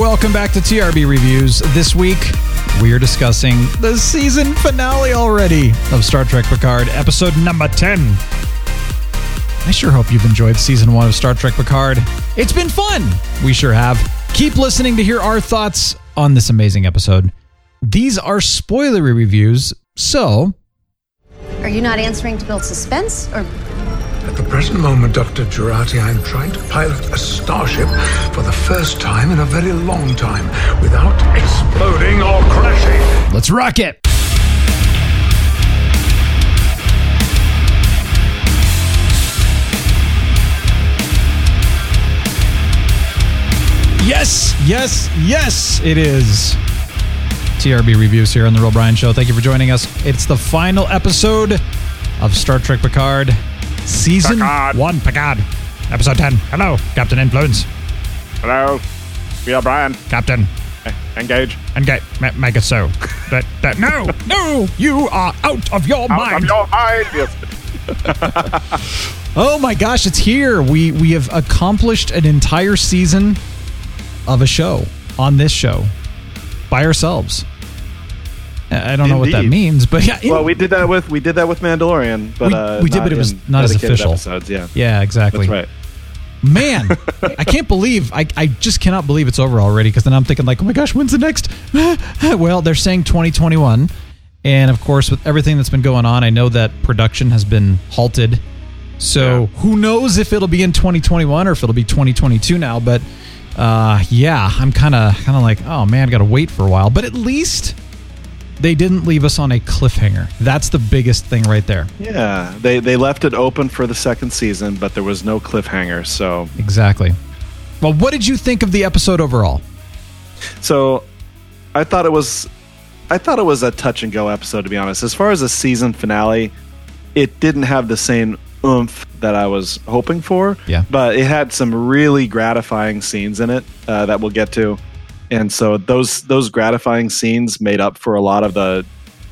Welcome back to TRB Reviews. This week, we are discussing the season finale already of Star Trek Picard, episode number 10. I sure hope you've enjoyed season one of Star Trek Picard. It's been fun. We sure have. Keep listening to hear our thoughts on this amazing episode. These are spoilery reviews, so Are you not answering to build suspense? Or At the present moment, Dr. Jurati, I'm trying to pilot a starship for the first time in a very long time without exploding or crashing. let's rock it. Yes, yes, yes, it is. TRB reviews here on the Real Brian Show. Thank you for joining us. It's the final episode of Star Trek Picard, season Picard. one. Picard, episode ten. Hello, Captain Influence. Hello, we are Brian. Captain, Engage. and get ma- make it so. That that no, no, you are out of your Out mind. of your mind. Yes. Oh my gosh, it's here. We we have accomplished an entire season of a show on this show by ourselves. I don't know what that Indeed. means, but yeah, Well, we did that with we did that with Mandalorian, but We- uh, we did, but it was in not as dedicated official. Episodes, yeah, yeah, exactly. that's right. Man, I can't believe I, I just cannot believe it's over already because then I'm thinking like, oh my gosh, when's the next? well, they're saying 2021, and of course with everything that's been going on, I know that production has been halted. So who knows if it'll be in 2021 or if it'll be 2022 now? But uh, yeah, I'm kind of kind of like, oh man, got to wait for a while. But at least they didn't leave us on a cliffhanger. That's the biggest thing right there. Yeah, they they left it open for the second season, but there was no cliffhanger. So Exactly. Well, what did you think of the episode overall? so I thought it was I thought it was a touch and go episode to be honest. As far as a season finale, it didn't have the same oomph that I was hoping for. Yeah. But it had some really gratifying scenes in it uh, that we'll get to. And so those those gratifying scenes made up for a lot of the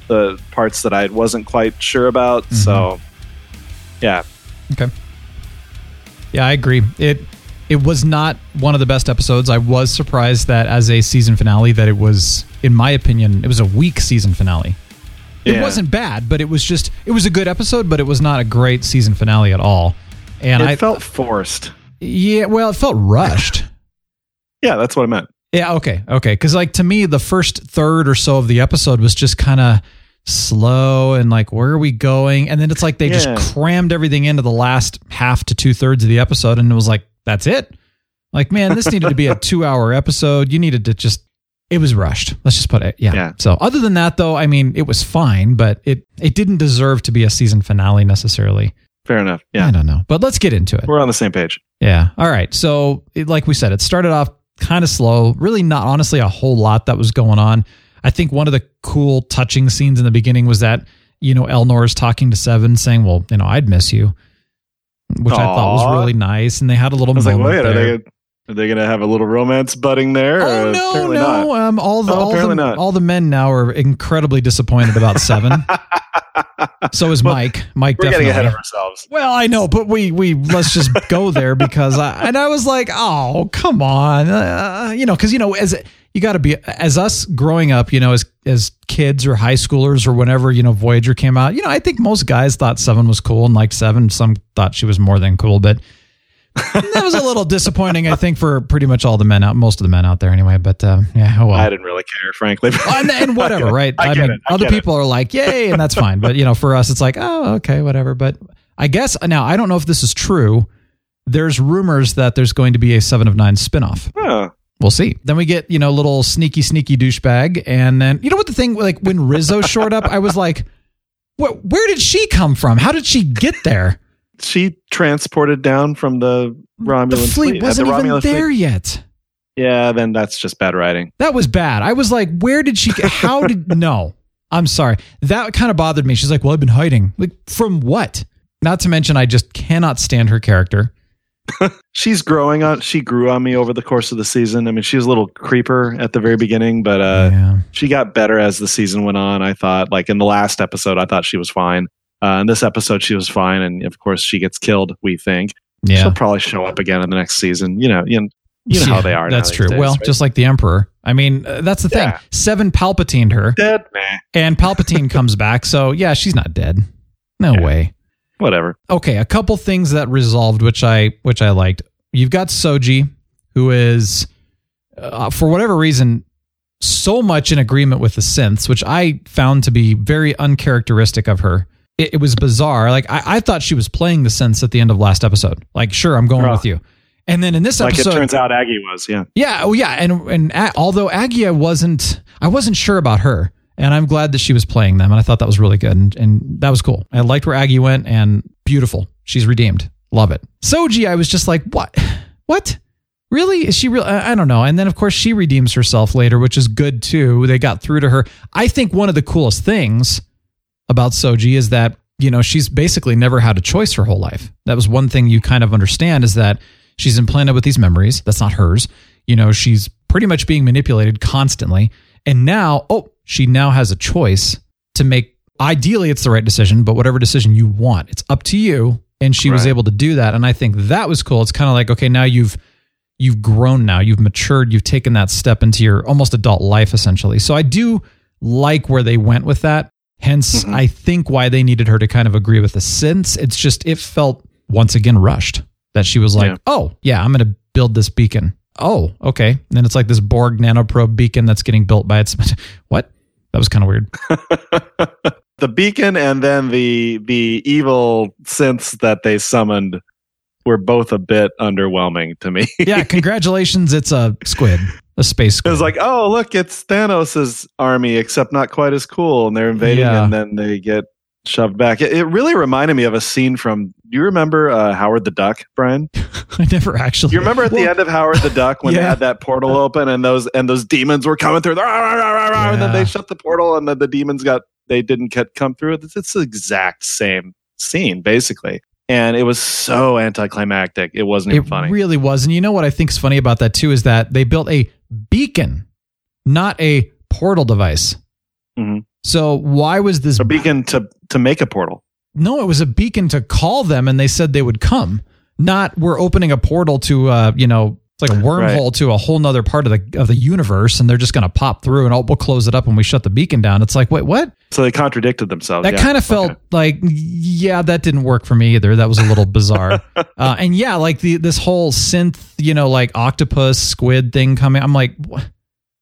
the parts that I wasn't quite sure about. Mm-hmm. So yeah. Okay. Yeah, I agree. It it was not one of the best episodes. I was surprised that as a season finale that it was in my opinion, it was a weak season finale. It wasn't bad, but it was just it was a good episode, but it was not a great season finale at all. And it I felt forced. yeah, well, it felt rushed. Yeah, that's what I meant. Yeah, okay, okay. Because like to me, the first third or so of the episode was just kind of slow and like, where are we going? And then it's like they Yeah. just crammed everything into the last half to two thirds of the episode, and it was like, that's it. Like, man, this needed to be a two-hour episode. You needed to just. It was rushed. Let's just put it. Yeah. Yeah. So other than that, though, I mean, it was fine, but it it didn't deserve to be a season finale necessarily. Fair enough. Yeah. I don't know, but let's get into it. We're on the same page. Yeah. All right. So, it, like we said, it started off kind of slow. Really, not honestly a whole lot that was going on. I think one of the cool, touching scenes in the beginning was that you know Elnor is talking to Seven, saying, "Well, you know, I'd miss you," which I thought was really nice. And they had a little I was like, moment wait, are there. they are they gonna have a little romance budding there? Oh or no, no! not? Um, all the Oh, all the not. all the men now are incredibly disappointed about Seven. so is Well, Mike. Mike We're definitely. getting ahead of ourselves. Well, I know, but we we let's just go there because I and I was like, oh, come on, uh, you know, because you know, as you got to be as us growing up, you know, as as kids or high schoolers or whenever you know Voyager came out, you know, I think most guys thought Seven was cool and liked Seven. Some thought she was more than cool, but that was a little disappointing, I think, for pretty much all the men out, most of the men out there, anyway. But uh, yeah, oh well. I didn't really care, frankly. and, and whatever, I right? I get mean. I other get it. people are like, "Yay!" and that's fine. But you know, for us, it's like, "Oh, okay, whatever." But I guess now I don't know if this is true. There's rumors that there's going to be a Seven of Nine spinoff. Huh. We'll see. Then we get you know little sneaky, sneaky douchebag, and then you know what the thing like when Rizzo showed up, I was like, "What? Where did she come from? How did she get there?" She transported down from the Romulan the fleet Had wasn't the even Romulan there fleet- yet. yeah, then that's just bad writing. That was bad. I was like, where did she? How did? no, I'm sorry. That kind of bothered me. She's like, well, I've been hiding. Like from what? Not to mention, I just cannot stand her character. She's growing on. She grew on me over the course of the season. I mean, she was a little creeper at the very beginning, but uh, Yeah. she got better as the season went on. I thought, like in the last episode, I thought she was fine. Uh, in this episode, she was fine, and of course, she gets killed. We think Yeah. she'll probably show up again in the next season. You know, you know, you know how they are. That's true. days, well, right? just like the Emperor. I mean, uh, that's the thing. Yeah. Seven Palpatined her, dead, man. and Palpatine comes back. So yeah, she's not dead. No Yeah. way. Whatever. Okay, a couple things that resolved, which I which I liked. You've got Soji, who is, uh, for whatever reason, so much in agreement with the synths, which I found to be very uncharacteristic of her. It, it was bizarre. Like I, I thought she was playing the sense at the end of last episode. Like, sure, I'm going Oh. with you. And then in this Like episode, it turns out, Aggie was. Yeah. yeah, oh yeah, and and A- although Agia wasn't, I wasn't sure about her, and I'm glad that she was playing them, and I thought that was really good, and, and that was cool. I liked where Aggie went, and beautiful. She's redeemed. Love it. Soji, I was just like, what, what, really? Is she real? I I don't know. And then of course she redeems herself later, which is good too. They got through to her. I think one of the coolest things about Soji is that you know she's basically never had a choice her whole life. That was one thing you kind of understand is that she's implanted with these memories. That's not hers. You know, she's pretty much being manipulated constantly. And now, oh, she now has a choice to make. Ideally, it's the right decision, but whatever decision you want, it's up to you. And she was able to do that, and I think that was cool. It's kind of like okay, now you've you've grown now, you've matured, you've taken that step into your almost adult life essentially. So I do like where they went with that. Hence, mm-hmm. I think why they needed her to kind of agree with the synths. It's just it felt once again rushed that she was like, Yeah. "Oh, yeah, I'm going to build this beacon." Oh, okay. And then it's like this Borg nanoprobe beacon that's getting built by its what? That was kind of weird. the beacon and then the the evil synths that they summoned were both a bit underwhelming to me. Yeah, congratulations, it's a squid, a space It was like, oh look, it's Thanos' army, except not quite as cool, and they're invading, Yeah. and then they get shoved back. It, it really reminded me of a scene from. Do you remember uh, Howard the Duck, Brian? I never actually. You remember at the end of Howard the Duck when they had that portal open and those and those demons were coming through, rah, rah, rah, rah, rah, and then they shut the portal, and then the demons got they didn't get come through. It's, it's the exact same scene basically, and it was so anticlimactic. It wasn't even It funny. really was. And you know what I think is funny about that too is that they built a beacon, not a portal device. Mhm. So why was this? a beacon to to make a portal. No, it was a beacon to call them, and they said they would come. Not we're opening a portal to, uh, you know, it's like a wormhole to a whole nother part of the of the universe, and they're just going to pop through, and oh, we'll close it up when we shut the beacon down. It's like, wait, what? So they contradicted themselves. That Yeah, kind of felt okay. like, yeah, that didn't work for me either. That was a little bizarre. uh, and yeah, like the this whole synth, you know, like octopus squid thing coming. I'm like,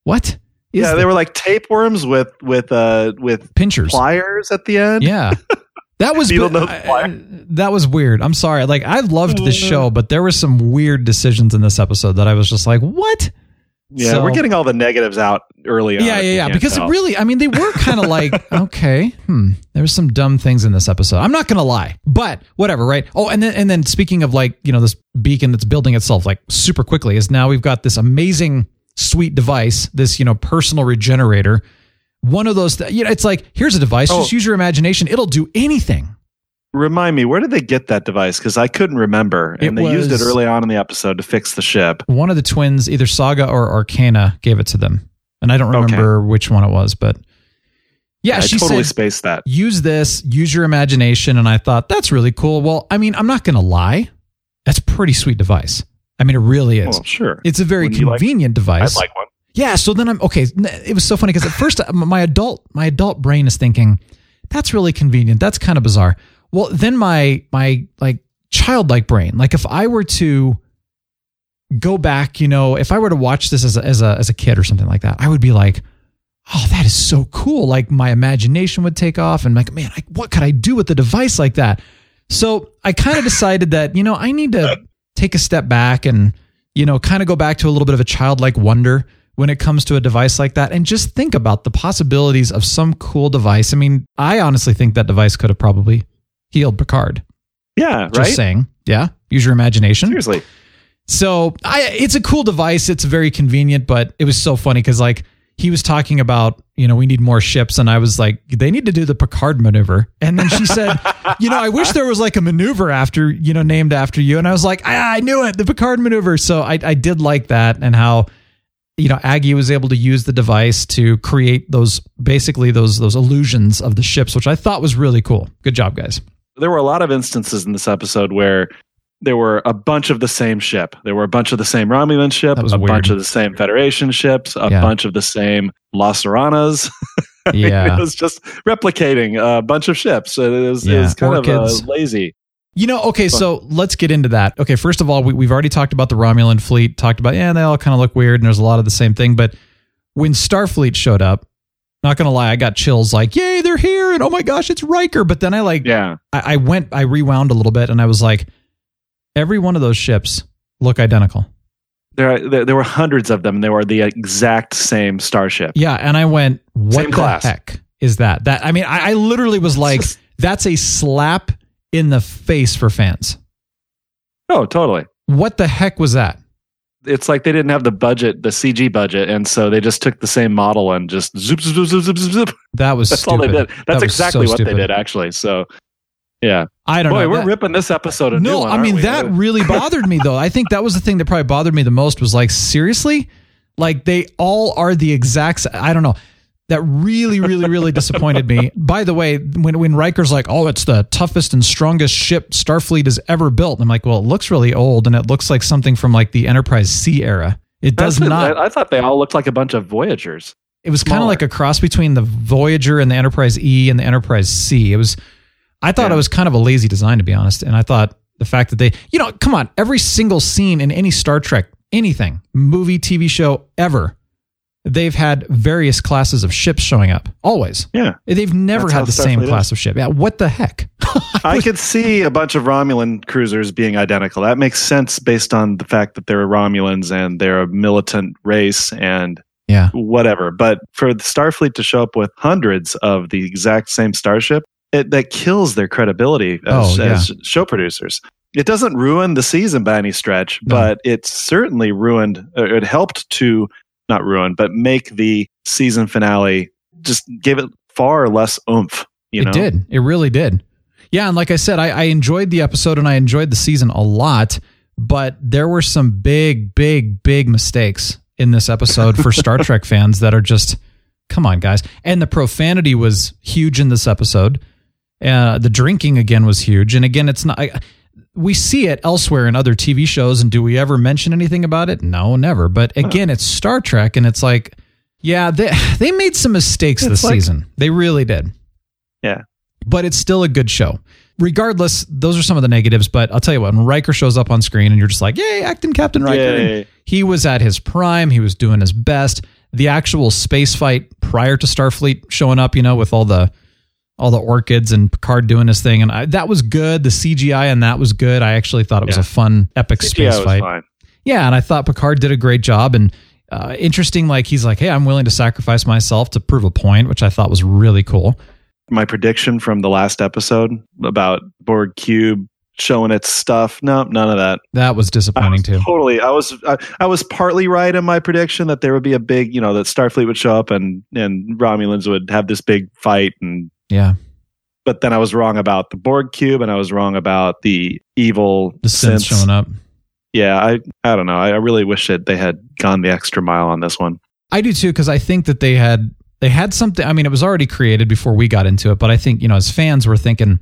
what? Yeah, the- they were like tapeworms with with uh with pinchers. pliers at the end. Yeah. That was Needle nose I- I- that was weird. I'm sorry. Like I loved this Mm. show, but there were some weird decisions in this episode that I was just like, "What?" Yeah, So- we're getting all the negatives out early on. Yeah, yeah, yeah. can't Because it tell. really, I mean, they were kind of like, okay, hmm. There was some dumb things in this episode. I'm not gonna lie, but whatever, right? Oh, and then and then speaking of like, you know, this beacon that's building itself like super quickly is now we've got this amazing, sweet device, this you know personal regenerator. One of those, th- you know, it's like here's a device. Oh. Just use your imagination; it'll do anything. Remind me, where did they get that device? Because I couldn't remember, and It they used it early on in the episode to fix the ship. One of the twins, either Saga or Arcana, gave it to them, and I don't Okay. remember which one it was, but yeah, I she totally said spaced that. use this, use your imagination. And I thought, that's really cool. Well, I mean, I'm not going to lie. That's a pretty sweet device. I mean, it really is. Well, sure. It's a very Wouldn't like- convenient I'd device. like one. Yeah. So then I'm okay. It was so funny because at first uh, my adult, my adult brain is thinking, that's really convenient. That's kind of bizarre. Well, then my, my like childlike brain, like if I were to go back, you know, if I were to watch this as a, as a, as a kid or something like that, I would be like, oh, that is so cool. Like my imagination would take off and like, man, like, what could I do with a device like that? So I kind of decided that, you know, I need to take a step back and, you know, kind of go back to a little bit of a childlike wonder when it comes to a device like that and just think about the possibilities of some cool device. I mean, I honestly think that device could have probably healed Picard. Yeah, Just right. saying. Yeah. Use your imagination. Seriously, So I, it's a cool device. It's very convenient, but it was so funny because like he was talking about, you know, we need more ships, and I was like, they need to do the Picard maneuver. And then she said, you know, I wish there was like a maneuver after, you know, named after you. And I was like, I, I knew it, the Picard maneuver. So I, I did like that, and how, you know, Aggie was able to use the device to create those basically those those illusions of the ships, which I thought was really cool. Good job, guys. There were a lot of instances in this episode where there were a bunch of the same ship. There were a bunch of the same Romulan ship, a weird. bunch of the same Federation ships, a Yeah. bunch of the same La Sirenas. I mean, Yeah. it was just replicating a bunch of ships. It was, it was kind Orchids. of uh, lazy. You know, okay, so let's get into that. Okay, first of all, we, we've already talked about the Romulan fleet, talked about, yeah, they all kind of look weird and there's a lot of the same thing. But when Starfleet showed up, not going to lie, I got chills like, yay, they're here. And oh my gosh, it's Riker. But then I like, Yeah. I, I went, I rewound a little bit and I was like, every one of those ships look identical. There, there, there were hundreds of them, and they were the exact same starship. Yeah. And I went, what Same the class. heck is that? That, I mean, I, I literally was like, that's a slap in the face for fans. Oh, totally. What the heck was that? It's like they didn't have the budget, the CG budget, and so they just took the same model and just zoop, zoop, zoop, zoop, zoop, zoop. That was That's stupid. all they did. That's was exactly so what stupid. they did, actually. So, yeah. I don't Boy, know. Boy, we're That- ripping this episode a no, one, I mean we? that really bothered me though. I think that was the thing that probably bothered me the most was like seriously, like they all are the exact. I don't know. That really, really, really disappointed me. By the way, when when Riker's like, "Oh, it's the toughest and strongest ship Starfleet has ever built," I'm like, "Well, it looks really old, and it looks like something from like the Enterprise C era. It does That's not. I, I thought they all looked like a bunch of Voyagers. It was kind of like a cross between the Voyager and the Enterprise E and the Enterprise C. It was, I thought Yeah. it was kind of a lazy design to be honest. And I thought the fact that they, you know, come on, every single scene in any Star Trek, anything, movie, TV show ever, they've had various classes of ships showing up. Always. Yeah. They've never That's had the same is. class of ship. Yeah. What the heck? I could see a bunch of Romulan cruisers being identical. That makes sense based on the fact that they're Romulans and they're a militant race and Yeah. whatever. But for the Starfleet to show up with hundreds of the exact same starship, it, that kills their credibility as, Oh, yeah. as show producers. It doesn't ruin the season by any stretch, No. but it certainly ruined, or it helped to not ruin, but make the season finale just give it far less oomph. You know? it did. It really did. Yeah, and like I said, I, I enjoyed the episode and I enjoyed the season a lot, but there were some big, big, big mistakes in this episode for Star Trek fans that are just, come on, guys. And the profanity was huge in this episode. Uh, the drinking again was huge, and again, it's not. I, we see it elsewhere in other TV shows, and do we ever mention anything about it? No, never. But again, it's Star Trek, and it's like, yeah, they they made some mistakes It's this like- season. They really did Yeah. but it's still a good show. Regardless, those are some of the negatives. But I'll tell you what, when Riker shows up on screen and you're just like, yay, acting Captain Riker. He was at his prime. He was doing his best. The actual space fight prior to Starfleet showing up, you know, with all the all the orchids and Picard doing his thing, and I, that was good. The CGI and that was good. I actually thought it was Yeah. a fun, epic CGI space was fight. fine. Yeah, and I thought Picard did a great job and uh, interesting. Like he's like, hey, I'm willing to sacrifice myself to prove a point, which I thought was really cool. my prediction from the last episode about Borg Cube showing its stuff. No, none of that. That was disappointing was too. Totally. I was I, I was partly right in my prediction that there would be a big, you know, that Starfleet would show up and and Romulans would have this big fight and Yeah. but then I was wrong about the Borg cube and I was wrong about the evil The synths showing up. Yeah, I I don't know. I, I really wish that they had gone the extra mile on this one. I do too because I think that they had they had something. I mean, it was already created before we got into it, but I think you know, as fans, we're thinking,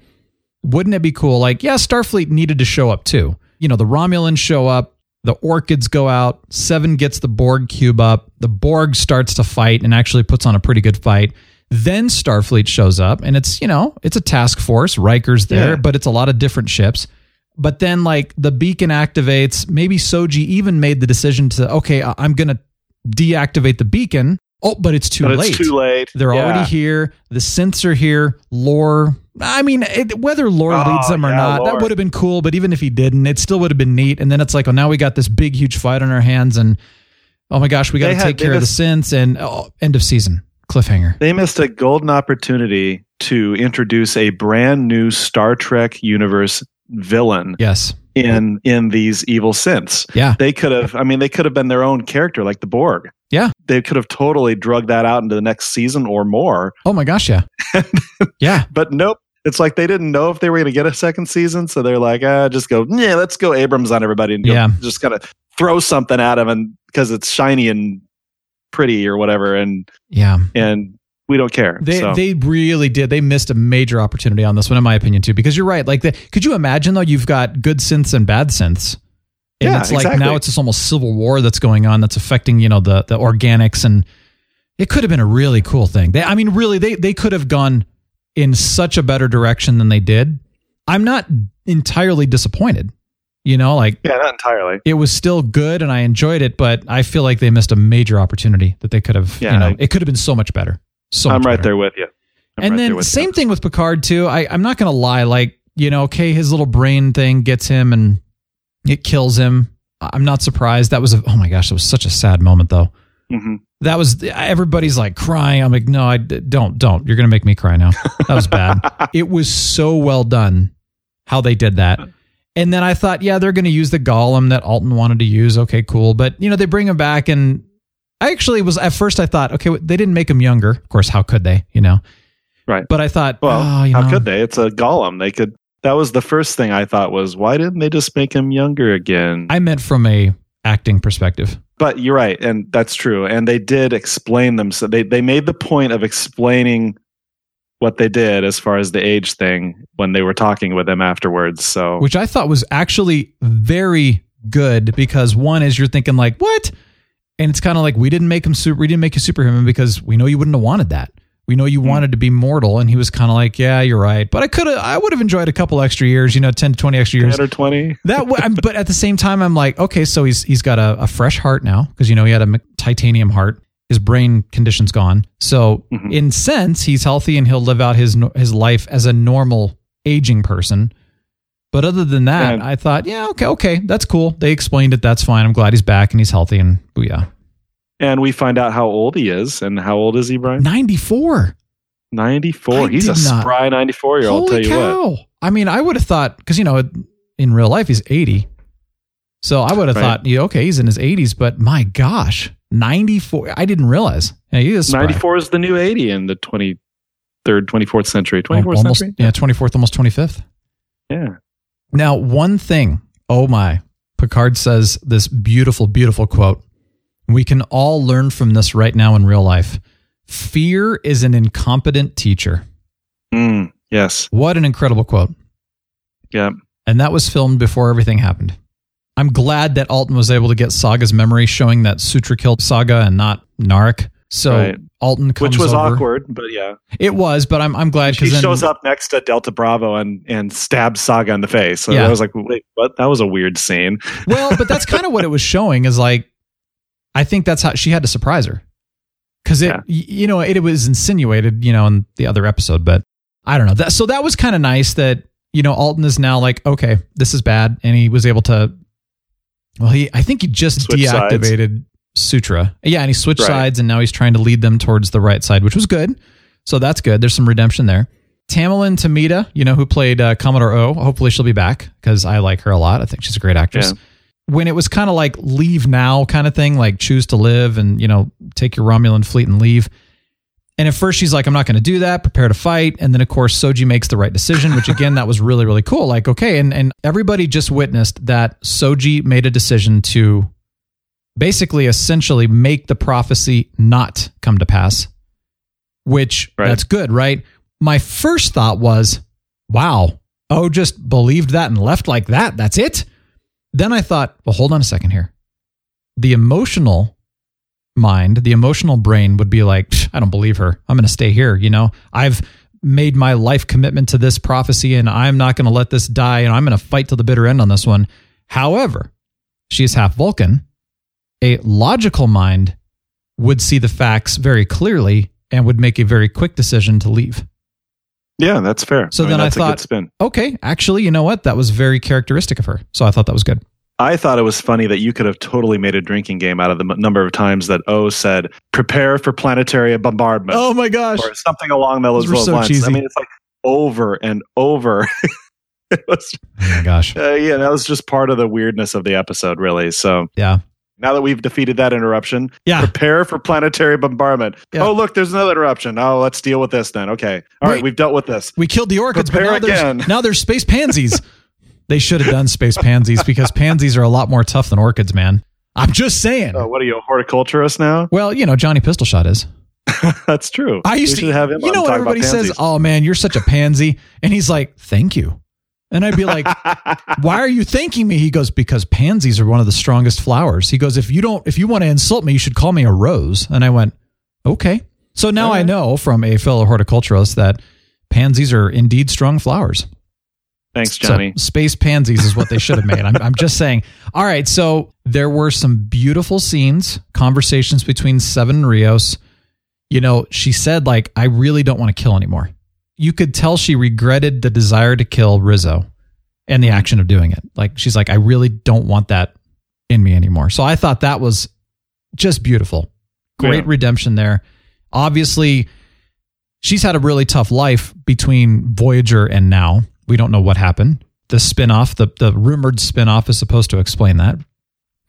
wouldn't it be cool? Like, yeah, Starfleet needed to show up too. You know, the Romulans show up, the Orchids go out, Seven gets the Borg cube up, the Borg starts to fight and actually puts on a pretty good fight. Then Starfleet shows up, and it's you know, it's a task force. Riker's there, Yeah. but it's a lot of different ships. But then, like the beacon activates. Maybe Soji even made the decision to, okay, I'm going to deactivate the beacon. Oh, but it's too but late. it's too late. They're Yeah. already here. The synths are here. Lore. I mean, it, whether Lore Oh, leads them or yeah, not, that would have been cool. But even if he didn't, it still would have been neat. And then it's like, oh, now we got this big, huge fight on our hands, and oh my gosh, we got to take care of the synths. And oh, end of season cliffhanger. They missed a golden opportunity to introduce a brand new Star Trek universe villain Yes. in in these evil synths. Yeah. They could have I mean they could have been their own character like the Borg. Yeah. They could have totally drugged that out into the next season or more. Oh my gosh, yeah. yeah. But nope. It's like they didn't know if they were going to get a second season, so they're like, ah, just go, yeah, let's go Abrams on everybody and Yeah. just kind of throw something at them, and because it's shiny and pretty or whatever, and Yeah. and we don't care. They so. they really did. They missed a major opportunity on this one, in my opinion, too. Because you're right. Like, the, could you imagine though? You've got good synths and bad synths, and Yeah, it's like exactly. now it's this almost civil war that's going on that's affecting you know the the organics, and it could have been a really cool thing. They, I mean, really, they they could have gone in such a better direction than they did. I'm not entirely disappointed. You know, like yeah, not entirely. it was still good and I enjoyed it, but I feel like they missed a major opportunity that they could have. Yeah, you know, I- it could have been so much better. So I'm right better there with you. I'm and right then same you. thing with Picard too. I, I'm not gonna lie, like you know, okay, his little brain thing gets him and it kills him. I'm not surprised. That was a oh my gosh, that was such a sad moment though. Mhm. That was everybody's like crying. I'm like, no, I don't, don't. You're gonna make me cry now. That was bad. it was so well done how they did that. And then I thought, yeah, they're going to use the golem that Altan wanted to use. Okay, cool. But you know, they bring him back, and I actually was at first I thought, okay, they didn't make him younger. Of course, how could they? You know. Right. But I thought, Well, oh, you how know, could they? It's a golem. They could. That was the first thing I thought was why didn't they just make him younger again? I meant from a acting perspective. but you're right, and that's true. And they did explain them. So they they made the point of explaining what they did as far as the age thing when they were talking with him afterwards. So which I thought was actually very good because one is you're thinking like what, and it's kind of like we didn't make him super, we didn't make you superhuman because we know you wouldn't have wanted that. We know you hmm. wanted to be mortal, and he was kind of like, yeah, you're right, but I could have, I would have enjoyed a couple extra years, you know, ten to twenty extra years. ten or twenty. That, w- but at the same time, I'm like, okay, so he's he's got a, a fresh heart now because you know he had a titanium heart. His brain condition's gone, so mm-hmm. in sense, he's healthy and he'll live out his his life as a normal aging person. But other than that, Yeah. I thought, yeah, okay, okay, that's cool. They explained it. That's fine. I'm glad he's back and he's healthy and booyah. And we find out how old he is. And how old is he, Brian? 94. 94. I He's a spry 94 year old. Tell you what. cow! I mean, I would have thought because you know in real life he's 80, so I would have Right. thought, yeah, okay, he's in his 80s, but my gosh, 94! I didn't realize. Yeah, he is 94 is the new 80 in the 23rd, 24th century. 24th Al- almost, century? yeah, 24th, almost 25th. Yeah. Now, one thing, oh my, Picard says this beautiful, beautiful quote. We can all learn from this right now in real life. Fear is an incompetent teacher. Mm, yes. What an incredible quote. Yeah. And that was filmed before everything happened. I'm glad that Altan was able to get Saga's memory showing that Sutra killed Saga and not Narek. So Right. Altan comes Which was over. awkward, but yeah. It was, but I'm I'm glad because then shows up next to Delta Bravo and, and stabs Saga in the face. So Yeah. I was like, wait, what? That was a weird scene. well, but that's kind of what it was showing is like, I think that's how she had to surprise her. Cause it, Yeah. you know, it, was insinuated, you know, in the other episode, but I don't know. That, so that was kind of nice that, you know, Altan is now like, okay, this is bad. And he was able to, well, he, I think he just Switch sides. deactivated Sutra. Yeah. And he switched Right. sides and now he's trying to lead them towards the right side, which was good. So that's good. There's some redemption there. Tamlyn Tomita, you know, who played uh, Commodore O. Hopefully she'll be back because I like her a lot. I think she's a great actress. Yeah. When it was kind of like leave now kind of thing, like choose to live and, you know, take your Romulan fleet and leave. And at first she's like, I'm not going to do that, prepare to fight. And then, of course, Soji makes the right decision, which again, that was really, really cool. Like, okay. And, and everybody just witnessed that Soji made a decision to basically, essentially make the prophecy not come to pass, which Right. that's good, right? My first thought was, wow, oh, just believed that and left like that. That's it. Then I thought, well, hold on a second here. The emotional mind, the emotional brain would be like, "Psh, I don't believe her. I'm going to stay here. You know, I've made my life commitment to this prophecy and I'm not going to let this die and I'm going to fight to the bitter end on this one. However, she is half Vulcan. A logical mind would see the facts very clearly and would make a very quick decision to leave. Yeah, that's fair. So mean, then I that's a good thought, okay, actually, you know what? That was very characteristic of her. So I thought that was good. I thought it was funny that you could have totally made a drinking game out of the m- number of times that O said, prepare for planetary bombardment. Oh my gosh. or something along those, Those were so lines. cheesy. I mean, it's like over and over. it was, Oh my gosh. uh, yeah, that was just part of the weirdness of the episode, really. So Yeah. now that we've defeated that interruption, Yeah. prepare for planetary bombardment. Yeah. Oh, look, there's another interruption. Oh, let's deal with this then. Okay. All right, Wait. we've dealt with this. We killed the orchids, but Prepare now again. there's, now there's space pansies. they should have done space pansies because pansies are a lot more tough than orchids, man. I'm just saying. Oh, what are you, a horticulturist now? Well, you know, Johnny Pistol Shot is. That's true. I used to have him. You know what everybody says? Oh man, you're such a pansy. And he's like, "Thank you." And I'd be like, "Why are you thanking me?" He goes, "Because pansies are one of the strongest flowers." He goes, "If you don't if you want to insult me, you should call me a rose." And I went, "Okay." So now I know from a fellow horticulturist that pansies are indeed strong flowers. Thanks, So, Johnny. space pansies is what they should have made. I'm, I'm just saying. All right. So there were some beautiful scenes, conversations between Seven and Rios. You know, she said, like, I really don't want to kill anymore. You could tell she regretted the desire to kill Rizzo and the action of doing it. Like, she's like, I really don't want that in me anymore. So I thought that was just beautiful. Great Yeah. redemption there. Obviously, she's had a really tough life between Voyager and now. We don't know what happened. The spin-off, the the rumored spin-off is supposed to explain that.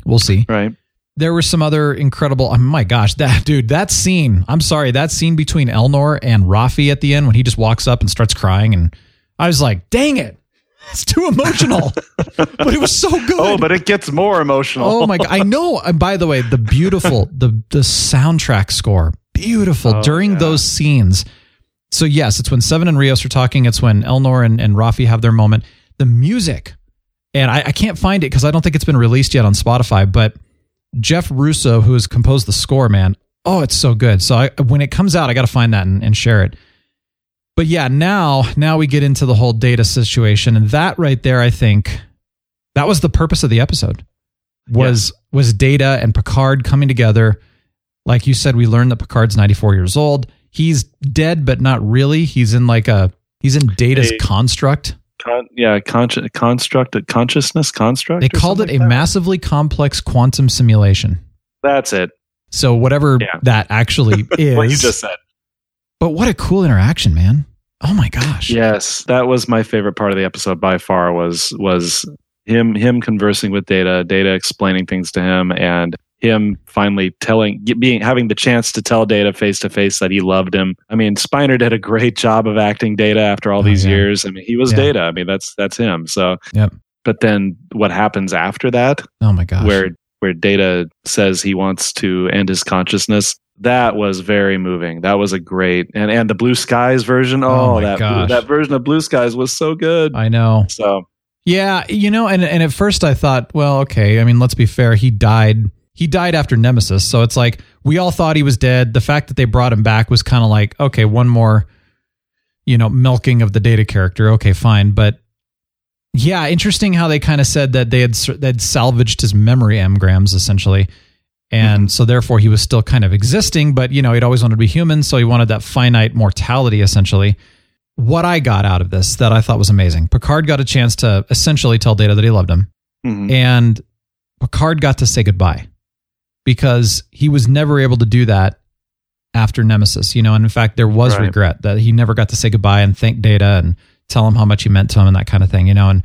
We'll see. right. There were some other incredible oh my gosh, that dude, that scene. I'm sorry, that scene between Elnor and Rafi at the end when he just walks up and starts crying and I was like, "Dang it. It's too emotional." but it was so good. Oh, but it gets more emotional. Oh my god! I know. And by the way, the beautiful the the soundtrack score, beautiful Oh, during yeah. those scenes. So yes, it's when Seven and Rios are talking. It's when Elnor and, and Rafi have their moment. The music, and I, I can't find it because I don't think it's been released yet on Spotify. But Jeff Russo, who has composed the score, man, oh, it's so good. So I, when it comes out, I got to find that and, and share it. But yeah, now now we get into the whole data situation, and that right there, I think that was the purpose of the episode was was Data and Picard coming together. Like you said, we learned that Picard's 94 years old. He's dead, but not really. He's in like a he's in Data's Hey. construct. Con- yeah, con- constructed consciousness construct. They called it something a that? massively complex quantum simulation. That's it. So whatever Yeah. that actually is. What you just said. but what a cool interaction, man. Oh my gosh. Yes, that was my favorite part of the episode by far. Was was him him conversing with Data, Data explaining things to him, and him finally telling, being having the chance to tell Data face to face that he loved him. I mean, Spiner did a great job of acting Data after all Oh, these yeah. years. I mean, he was Yeah. Data. I mean, that's that's him. So, Yep. but then what happens after that? Oh my gosh. where where Data says he wants to end his consciousness. That was very moving. That was a great and and the Blue Skies version. Oh Oh, my that gosh. that version of Blue Skies was so good. I know. So Yeah, you know, and and at first I thought, well, okay. I mean, let's be fair. He died. He died after Nemesis, so it's like we all thought he was dead. The fact that they brought him back was kind of like, okay, one more, you know, milking of the data character. Okay, fine, but yeah, interesting how they kind of said that they had they'd salvaged his memory engrams essentially, and so therefore he was still kind of existing, but you know, he'd always wanted to be human, so he wanted that finite mortality essentially what I got out of this that I thought was amazing. Picard got a chance to essentially tell Data that he loved him, mhm. and Picard got to say goodbye because he was never able to do that after Nemesis. You know, and in fact, there was Right. regret that he never got to say goodbye and thank Data and tell him how much he meant to him and that kind of thing. You know, and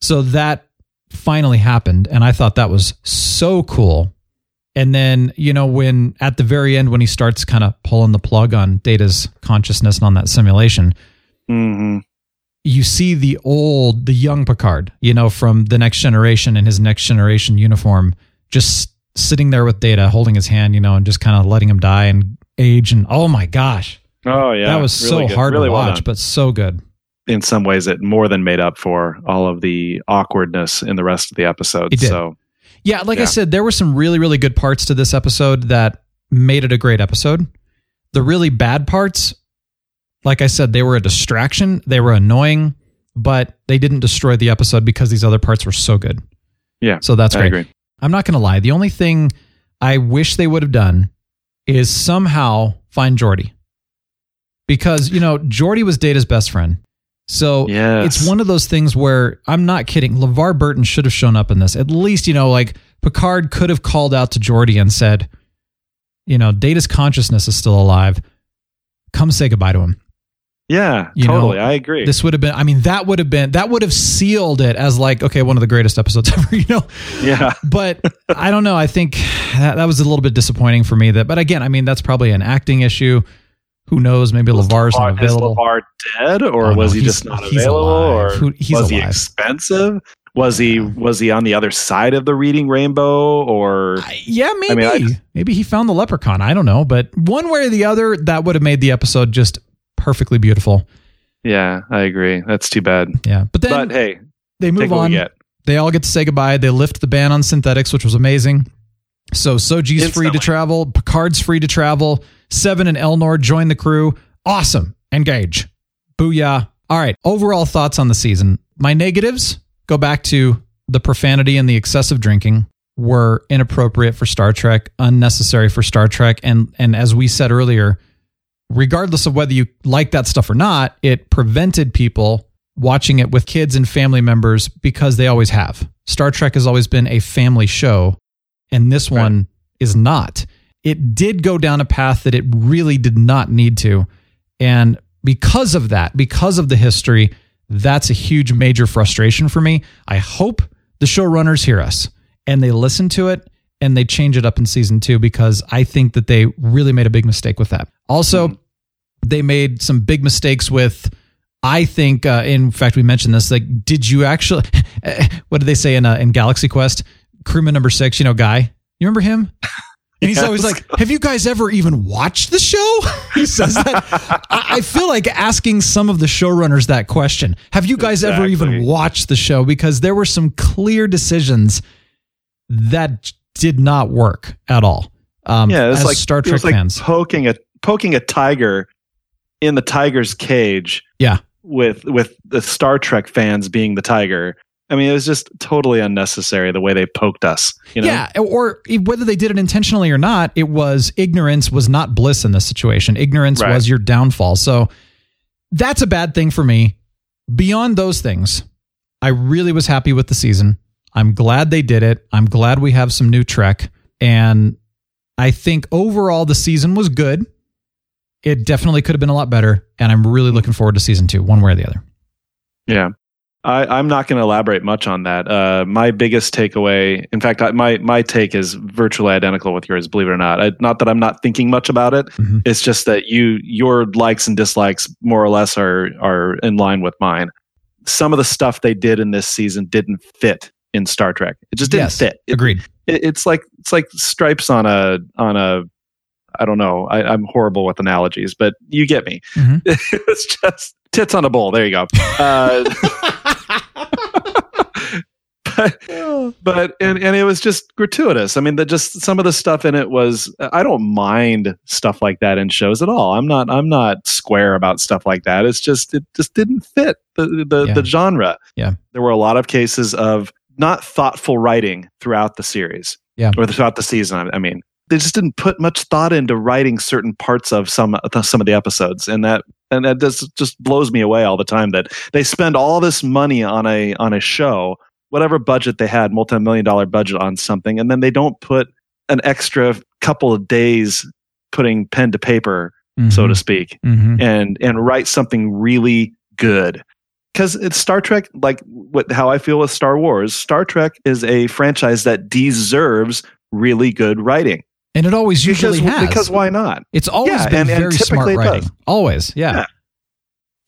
so that finally happened, and I thought that was so cool. And then, you know, when at the very end, when he starts kind of pulling the plug on Data's consciousness and on that simulation, Mhm. you see the old, the young Picard, you know, from the next generation in his next generation uniform, just sitting there with Data, holding his hand, you know, and just kind of letting him die and age. And oh my gosh, oh yeah, that was really so good. hard Really to well watch, done. but so good. in some ways, it more than made up for all of the awkwardness in the rest of the episode. So Yeah, like I said, there were some really, really good parts to this episode that made it a great episode. The really bad parts, like I said, they were a distraction. They were annoying, but they didn't destroy the episode because these other parts were so good. yeah, So that's I great. agree. I'm not going to lie. The only thing I wish they would have done is somehow find Geordi. Because, you know, Geordi was Data's best friend. So Yes. it's one of those things where I'm not kidding. LeVar Burton should have shown up in this. At least, you know, like Picard could have called out to Geordi and said, you know, Data's consciousness is still alive. Come say goodbye to him. Yeah, You know, totally. I agree. This would have been, I mean, that would have been, that would have sealed it as like, okay, one of the greatest episodes ever, you know? yeah. But I don't know. I think that, that was a little bit disappointing for me. That, but again, I mean, that's probably an acting issue. Who knows? Maybe LeVar's not available. Is. LeVar dead, or Oh, no, was he just not he's available, alive. or Who- was he expensive? Was he was he on the other side of the reading rainbow, or Yeah, maybe. I mean, I- maybe he found the leprechaun. I don't know. But one way or the other, that would have made the episode just perfectly beautiful. yeah, I agree. That's too bad. Yeah. But then But hey, they move take what we on. get. They all get to say goodbye. They lift the ban on synthetics, which was amazing. So Soji's free to travel. Picard's free to travel. Seven and Elnor join the crew. Awesome. Engage. Booyah. All right. Overall thoughts on the season. My negatives go back to the profanity and the excessive drinking were inappropriate for Star Trek, unnecessary for Star Trek, and and as we said earlier, regardless of whether you like that stuff or not, it prevented people watching it with kids and family members because they always have. Star Trek has always been a family show, and this one is not. It did go down a path that it really did not need to. And because of that, because of the history, that's a huge major frustration for me. I hope the showrunners hear us and they listen to it and they change it up in season two because I think that they really made a big mistake with that. Also, they made some big mistakes with. I think, uh, in fact, we mentioned this. Like, did you actually? What did they say in uh, in Galaxy Quest? Crewman number six, you know, guy. You remember him? And he's always like, "Have you guys ever even watched the show?" he says that. I, I feel like asking some of the showrunners that question. Have you guys ever even watched the show? Because there were some clear decisions that did not work at all. Um, Yeah, it's as like Star Trek like fans. poking a poking a tiger in the tiger's cage Yeah, with with the Star Trek fans being the tiger. I mean, it was just totally unnecessary the way they poked us. You know? Yeah, or whether they did it intentionally or not, it was ignorance was not bliss in this situation. Ignorance Right. was your downfall. So that's a bad thing for me. Beyond those things, I really was happy with the season. I'm glad they did it. I'm glad we have some new Trek. And I think overall the season was good. It definitely could have been a lot better. And I'm really looking forward to season two, one way or the other. Yeah. I, I'm not going to elaborate much on that. Uh, my biggest takeaway, in fact, I, my my take is virtually identical with yours. Believe it or not, I, not that I'm not thinking much about it. Mhm. It's just that you your likes and dislikes more or less are are in line with mine. Some of the stuff they did in this season didn't fit in Star Trek. It just didn't Yes, fit. It, Agreed. it- it's like it's like stripes on a on a I don't know. I, I'm horrible with analogies, but you get me. Mhm. it's just tits on a bowl. There you go. Uh, but, but and and it was just gratuitous. I mean, the just some of the stuff in it was. I don't mind stuff like that in shows at all. I'm not. I'm not square about stuff like that. It's just it just didn't fit the the, Yeah. the genre. Yeah. there were a lot of cases of not thoughtful writing throughout the series. Yeah. or throughout the season. I mean, they just didn't put much thought into writing certain parts of some some of the episodes, and that and that just just blows me away all the time that they spend all this money on a on a show, whatever budget they had, multi million dollar budget on something, and then they don't put an extra couple of days putting pen to paper, so to speak, Mhm. and and write something really good. Because it's Star Trek, like what how I feel with Star Wars. Star Trek is a franchise that deserves really good writing. And it always usually because, has. because why not? It's always Yeah, been and- and very smart typically writing. does. Always, yeah. Yeah.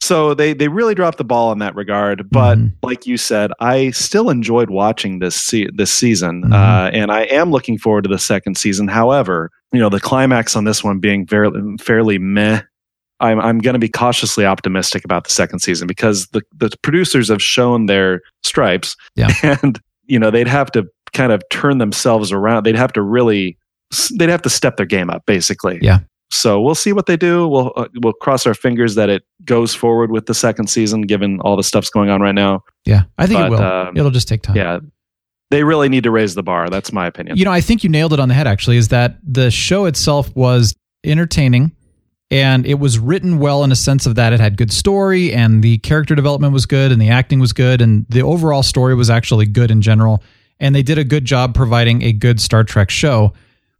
So they they really dropped the ball in that regard. But Mhm. like you said, I still enjoyed watching this se- this season, Mhm. uh, and I am looking forward to the second season. However, you know the climax on this one being very fairly meh. I'm I'm going to be cautiously optimistic about the second season because the the producers have shown their stripes, Yeah. and you know they'd have to kind of turn themselves around. They'd have to really they'd have to step their game up, basically. Yeah. So we'll see what they do. We'll uh, we'll cross our fingers that it goes forward with the second season, given all the stuff's going on right now. Yeah. I think it will. um, It'll just take time. Yeah, they really need to raise the bar. That's my opinion. You know, I think you nailed it on the head actually, is that the show itself was entertaining and it was written well in a sense of that it had good story and the character development was good and the acting was good and the overall story was actually good in general. And they did a good job providing a good Star Trek show.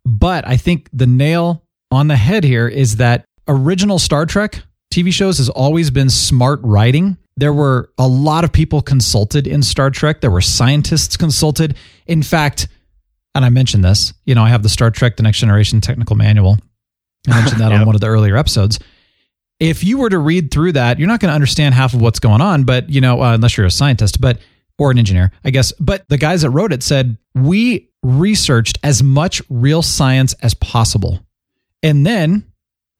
But I think the nail on the head here is that original Star Trek TV shows has always been smart writing. There were a lot of people consulted in Star Trek. There were scientists consulted. In fact, and I mentioned this, you know, I have the Star Trek The Next Generation technical manual. I mentioned that on one of the earlier episodes. If you were to read through that, you're not going to understand half of what's going on, but you know, uh, unless you're a scientist, but or an engineer, I guess. But the guys that wrote it said we researched as much real science as possible, and then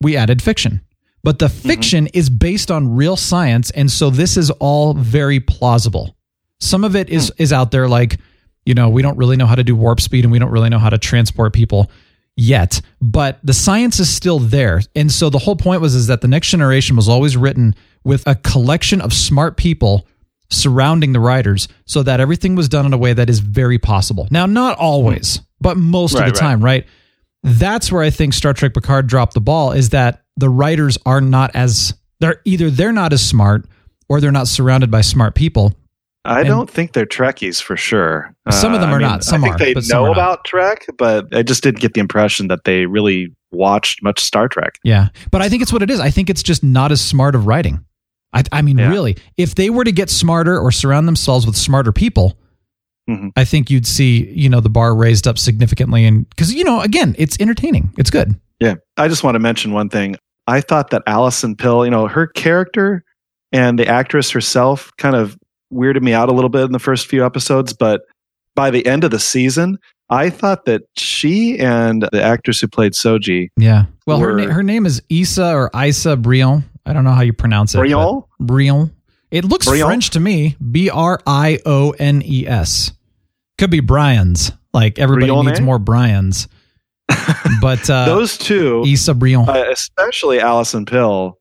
we added fiction. But the fiction is based on real science, and so this is all very plausible. Some of it is is out there, like you know, we don't really know how to do warp speed, and we don't really know how to transport people yet. But the science is still there, and so the whole point was is that the next generation was always written with a collection of smart people surrounding the writers, so that everything was done in a way that is very possible. Now, not always, but most Right, of the right. time, right? That's where I think Star Trek Picard dropped the ball. Is that the writers are not as they're either they're not as smart or they're not surrounded by smart people. I And- don't think they're Trekkies for sure. Some of them Uh, I are mean, not. Some I think are, they know about Trek, but I just didn't get the impression that they really watched much Star Trek. Yeah, but I think it's what it is. I think it's just not as smart of writing. I, I mean, Yeah. really, if they were to get smarter or surround themselves with smarter people, Mhm. I think you'd see you know the bar raised up significantly. And because you know, again, it's entertaining. It's good. Yeah. I just want to mention one thing. I thought that Allison Pill, you know, her character and the actress herself kind of weirded me out a little bit in the first few episodes, but by the end of the season, I thought that she and the actress who played Soji, Yeah. Well, her na- her name is Issa or Isa Brion. I don't know how you pronounce it. Brion? Brion. It looks Brion? French to me. B R I O N E S. Could be Brian's. Like everybody Brion, needs eh? more Brian's. But uh, those two, Issa Brion. uh, especially Allison Pill,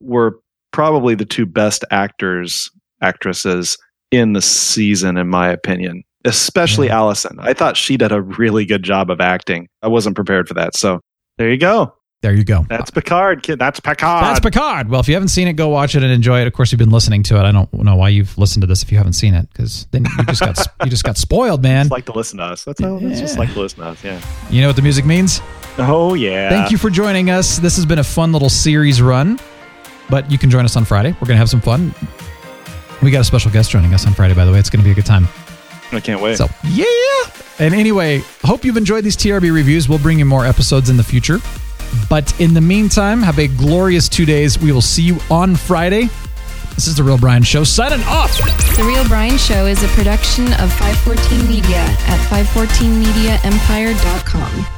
were probably the two best actors, actresses in the season, in my opinion. Especially Yeah. Allison. I thought she did a really good job of acting. I wasn't prepared for that. So there you go. there you go. That's Picard, kid. That's Picard. That's Picard. Well, if you haven't seen it, go watch it and enjoy it. Of course, you've been listening to it. I don't know why you've listened to this if you haven't seen it, because then you just got you just got spoiled, man. Like to listen to us. That's how. That's just like to listen to us. Yeah. You know what the music means? Oh yeah. Thank you for joining us. This has been a fun little series run, but you can join us on Friday. We're going to have some fun. We got a special guest joining us on Friday, by the way. It's going to be a good time. I can't wait. So, yeah. And anyway, hope you've enjoyed these TRB reviews. We'll bring you more episodes in the future. But in the meantime, have a glorious two days. We will see you on Friday. This is The Real Brian Show signing off. The Real Brian Show is a production of 514 Media at 514mediaempire.com.